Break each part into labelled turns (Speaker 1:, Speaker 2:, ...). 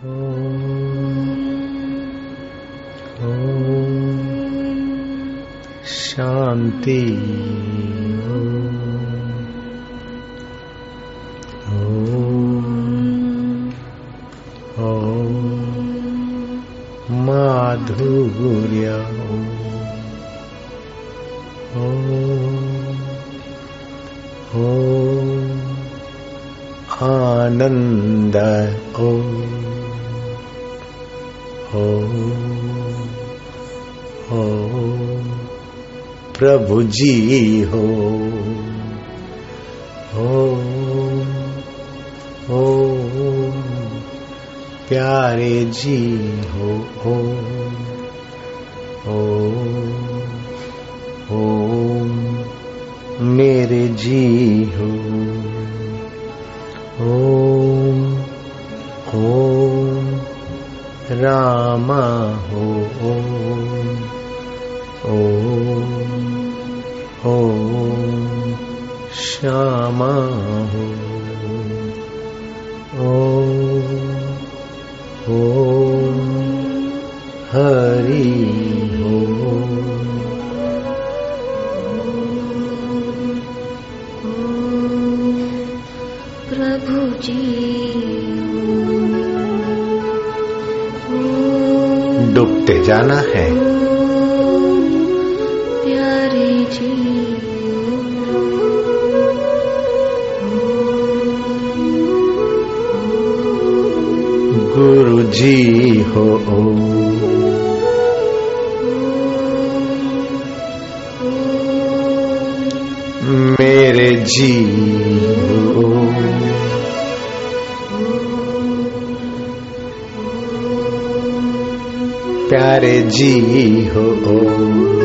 Speaker 1: शांति। माधुर्य। ओ आनंद। ओ ओ प्रभु जी हो। हो हो, प्यारे जी हो हो हो हो, मेरे जी हो ओम ओम रामा हो ओम ओम श्यामा हो ओम ओम हरि हो।
Speaker 2: प्रभु जी
Speaker 1: डूबते जाना है। हो। मेरे जी प्यारे जी हो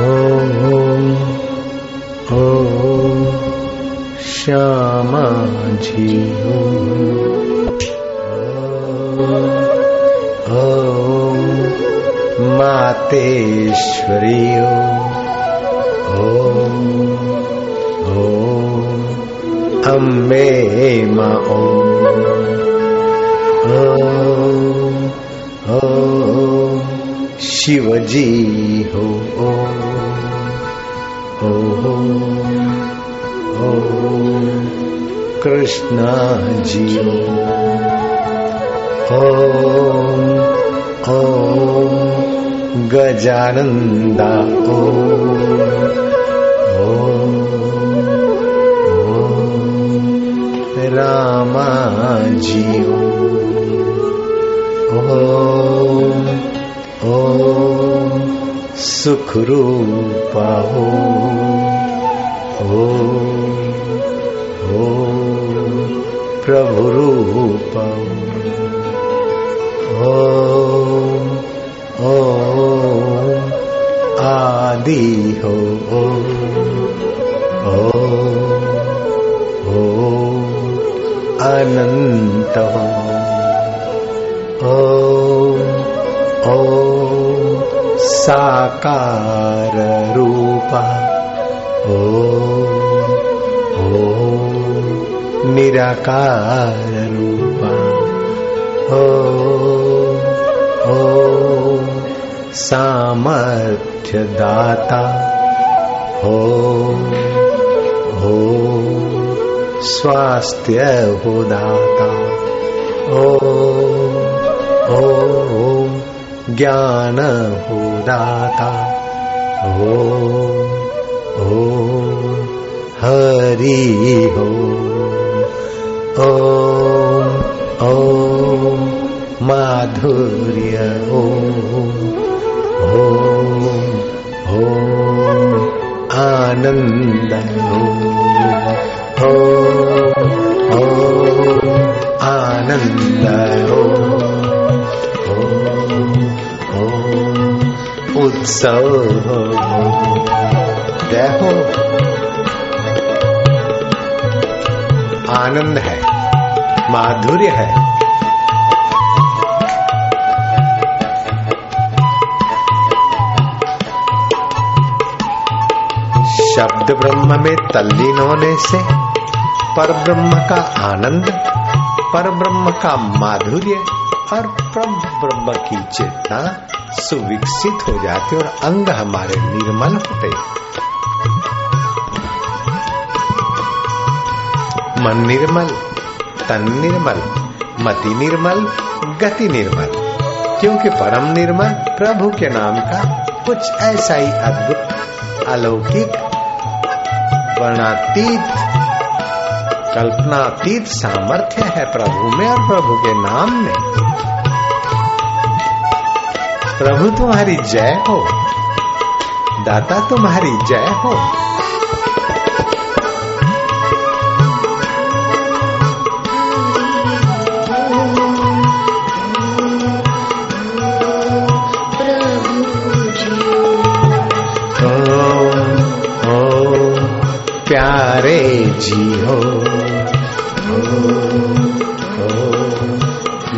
Speaker 1: हो हो श्यामा जी हो हो मातेश्वरी हो अम्बे माँ ओ शिवजी हो। कृष्णा जी। हो ओम गजानंदा ओ रामा जी। ओम ओम सुख रूपा हो ओ प्रभु रूपा ओम ओम आदि हो ओ ओ अनंत हो ओ ओ साकार रूपा ओ ओ निराकार रूपा। ओ सामर्थ्य दाता हो हो स्वास्थ्य हो दाता ओ ओ ज्ञान हो दाता ओ ओ हरि हो। ओ ओ माधुर्य ओ ओ ओ आनंद हो ओ ओ आनंद हो ओ ओ उत्सव हो आनंद है, माधुर्य है। शब्द ब्रह्म में तल्लीन होने से पर ब्रह्म का आनंद, पर ब्रह्म का माधुर्य और परम ब्रह्म की चेतना सुविकसित हो जाती और अंग हमारे निर्मल होते मन निर्मल तन निर्मल मति निर्मल गति निर्मल क्योंकि परम निर्मल प्रभु के नाम का कुछ ऐसा ही अद्भुत अलौकिक वर्णातीत कल्पनातीत सामर्थ्य है प्रभु में और प्रभु के नाम में प्रभु तुम्हारी जय हो दाता तुम्हारी जय हो
Speaker 2: जी
Speaker 1: हो।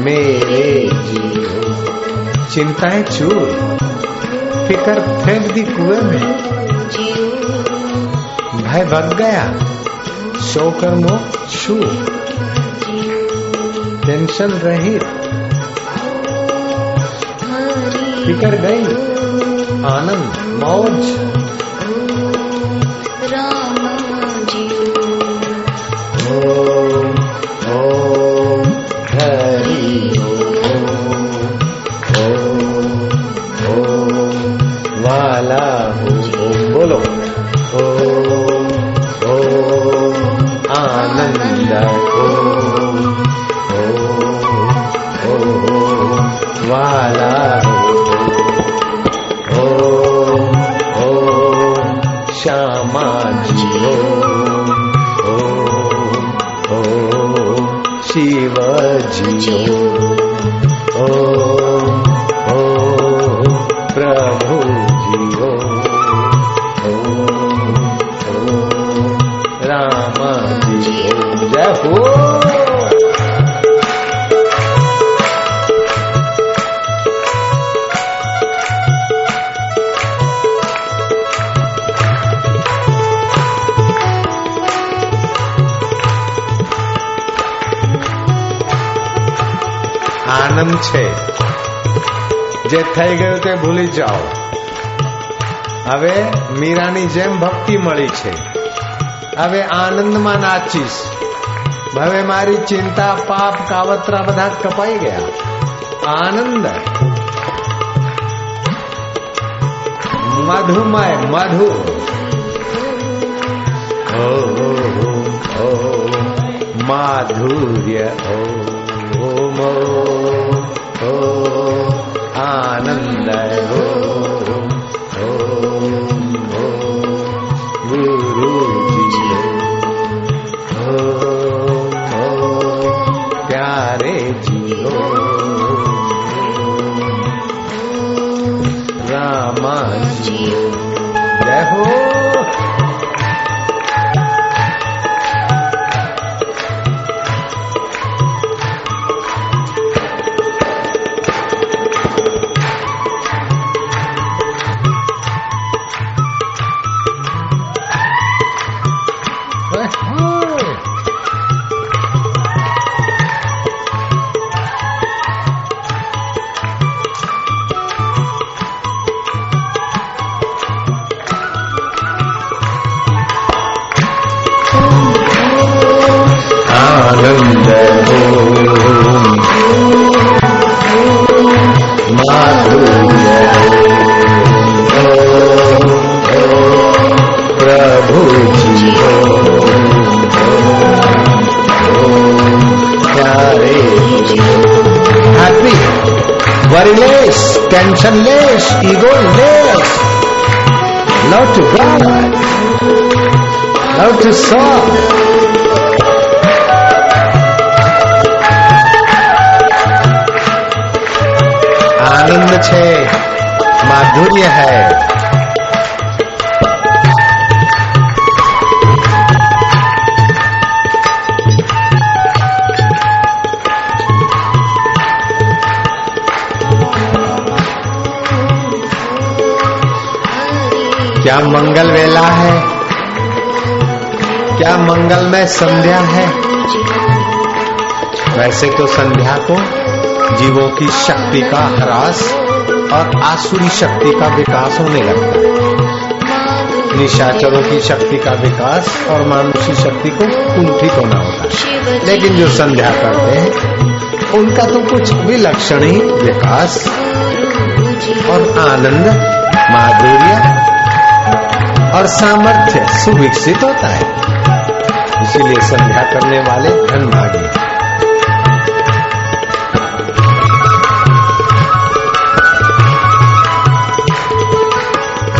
Speaker 1: मेरे जी हो। चिंताएँ चूर फिकर फेंक दी कुएँ में। भय भग गया। शोकर मो छू। टेंशन रहित फिकर गई। आनंद मौज। जियो જે થઈ ગયું તે ભૂલી જાઓ. હવે મીરાની જેમ ભક્તિ મળી છે. હવે આનંદમાં નાચીશ. હવે મારી ચિંતા, પાપ, કાવતરા બધા કપાઈ ગયા. આનંદ. મધુમય મધુ. માધુર્ય. ઓમ ઓ आनंद ॐ गुरु tensionless, egoless. Love to God. Love to soul. આનંદ છે માધુર્ય હૈ क्या मंगल वेला है? क्या मंगलमय संध्या है? वैसे तो संध्या को जीवों की शक्ति का ह्रास और आसुरी शक्ति का विकास होने लगता है। निशाचरों की शक्ति का विकास और मानुषी शक्ति को कुंठित होना होता है। लेकिन जो संध्या करते हैं, उनका तो कुछ विलक्षण ही विकास और आनंद, माधुर्य और सामर्थ्य सुविकसित होता है। इसीलिए संध्या करने वाले धन भागी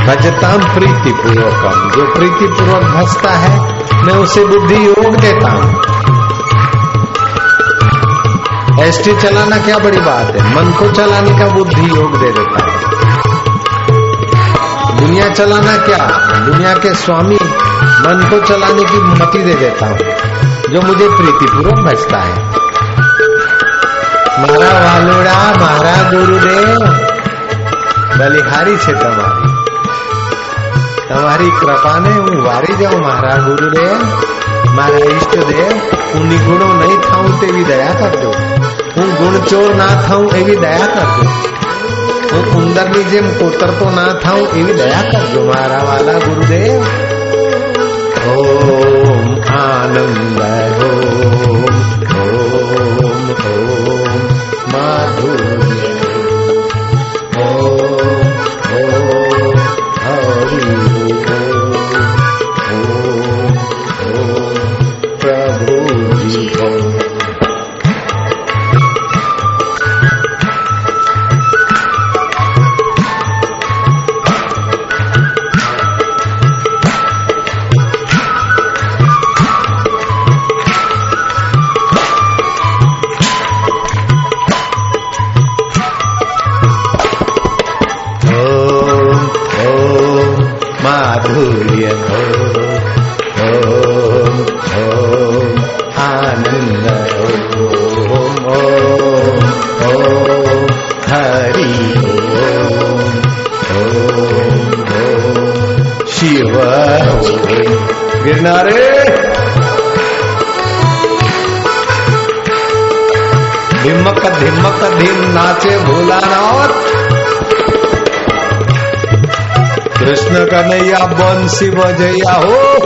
Speaker 1: भजताम प्रीति पूर्वकम जो प्रीति पूर्वक भजता है, मैं उसे बुद्धि योग देता हूँ। एसटी चलाना क्या बड़ी बात है? मन को चलाने का बुद्धि योग दे देता है। दुनिया चलाना क्या दुनिया के स्वामी मन को चलाने की मति दे देता हूं जो मुझे प्रीतिपूर्वक भजता है મારા વાલોડા મારા ગુરુદેવ બલિહારી છે તમારી તમારી કૃપાને હું વારી જાઉં મારા ગુરુદેવ મારા ઈષ્ટદેવ હું નિગુણો નહીં થાઉં તેવી દયા કરજો હું ગુણચોર ના થાઉં એવી દયા કરજો હું ઉંદરની જેમ કોતરતો ના થાઉં એવી દયા કરજો મારા વાલા ગુરુદેવ ઓમ આનંદ ઓમ ઓમ ઓમ માધુર્ય गिरनारे। धिमक धिमक धिम नाचे भोलानाथ। कृष्ण कन्हैया बंसी बजैया हो।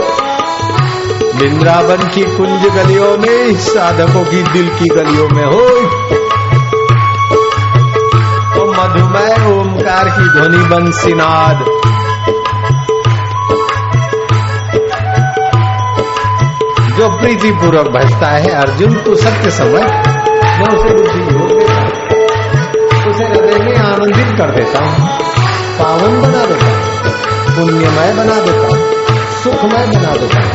Speaker 1: वृंदावन की कुंज गलियों में, साधकों की दिल की गलियों में हो। तो मधुमय ओमकार की ध्वनि बंसीनाद जो प्रीति पूर्वक भजता है, अर्जुन तो सत्य समय। मैं उसे बुद्धि योग देता हूँ उसे हृदय में आनंदित कर देता हूँ। पावन बना देता हूँ, पुण्यमय बना देता हूँ, सुखमय बना देता हूँ।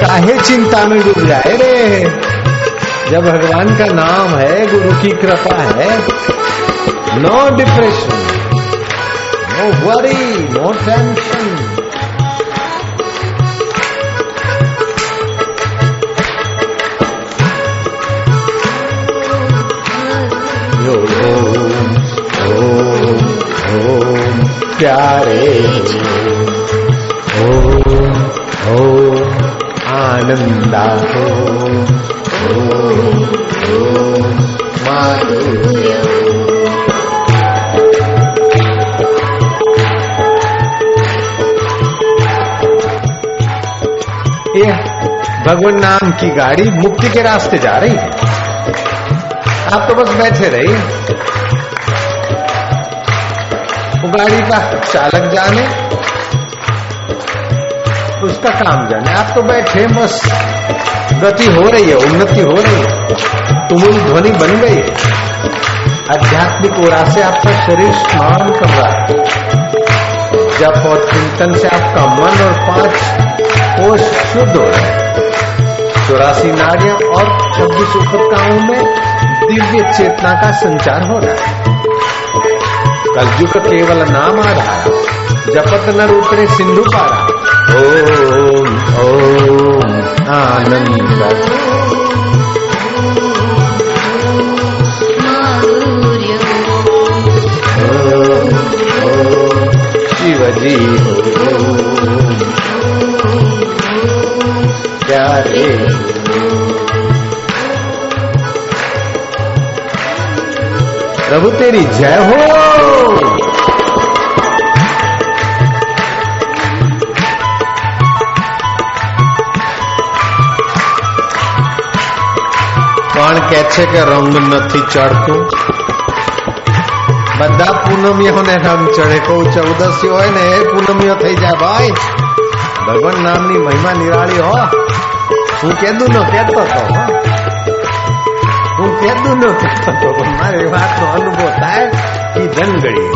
Speaker 1: काहे चिंता में डूब जाए रे? जब भगवान का नाम है, गुरु की कृपा है no depression no worry no tension Om Om Om प्यारे ओम ओम आनंदा ओम ओम ओम माधुर्य भगवान नाम की गाड़ी मुक्ति के रास्ते जा रही है। आप तो बस बैठे रहिए। वो गाड़ी का चालक जाने, उसका काम जाने। आप तो बैठे बस गति हो रही है, उन्नति हो रही है। तुमुल ध्वनि बन गई आध्यात्मिक ओरा से आपका शरीर स्नान कर रहा है। जब और चिंतन से आपका मन और पाँच कोष शुद्ध हो जाए। चौरासी नारियाँ और छब्बीस उपकताओं में दिव्य चेतना का संचार हो रहा है। कलयुग केवल नाम आ रहा जपत न उतरे सिंधु पारा। ओम ओम आनंद।
Speaker 2: जीव
Speaker 1: जी हो ત્યારે પ્રભુ તેરી જય હો પણ કે છે કે રંગ નથી ચડતું બધા પૂનમીઓને રંગ ચડે કહું ચૌદસી હોય ને એ પૂનમીઓ થઈ જાય ભાઈ ભગવાન નામની મહિમા નિરાળી હો હું કેદુનો કહેતો હતો હું કેદુનો કહેતો હતો પણ મારી વાતનો અનુભવ થાય એ ધનગડી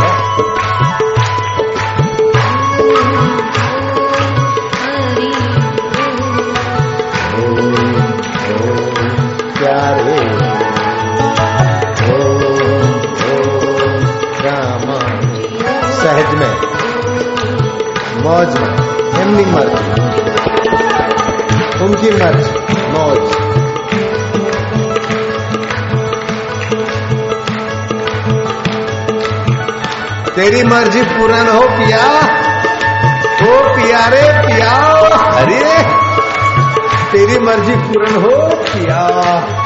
Speaker 1: સહેજ મેં મોજ એમની મરજી उनकी मर्ज़ी मौज तेरी मर्ज़ी पूरन हो पिया। हो पिया रे पिया अरे, तेरी मर्ज़ी पूरन हो पिया।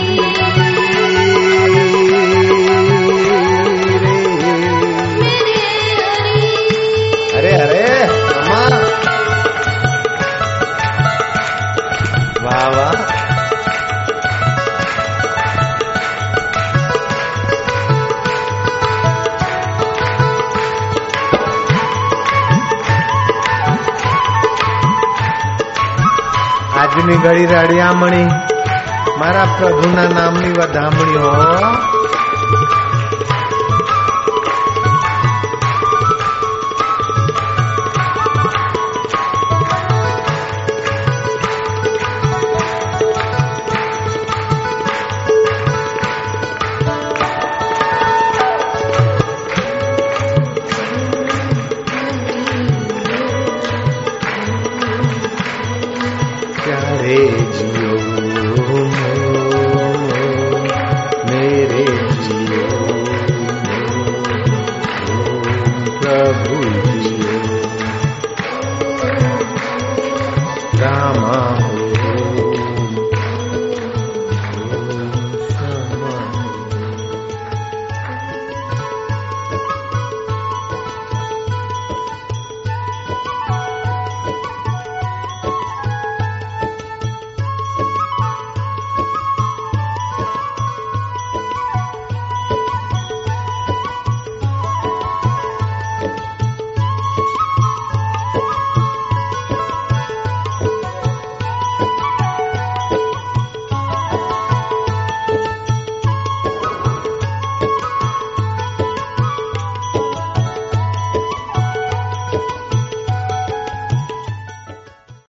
Speaker 1: આજની ઘડી રાડિયામણી મારા પ્રભુના નામની વધામણી હો.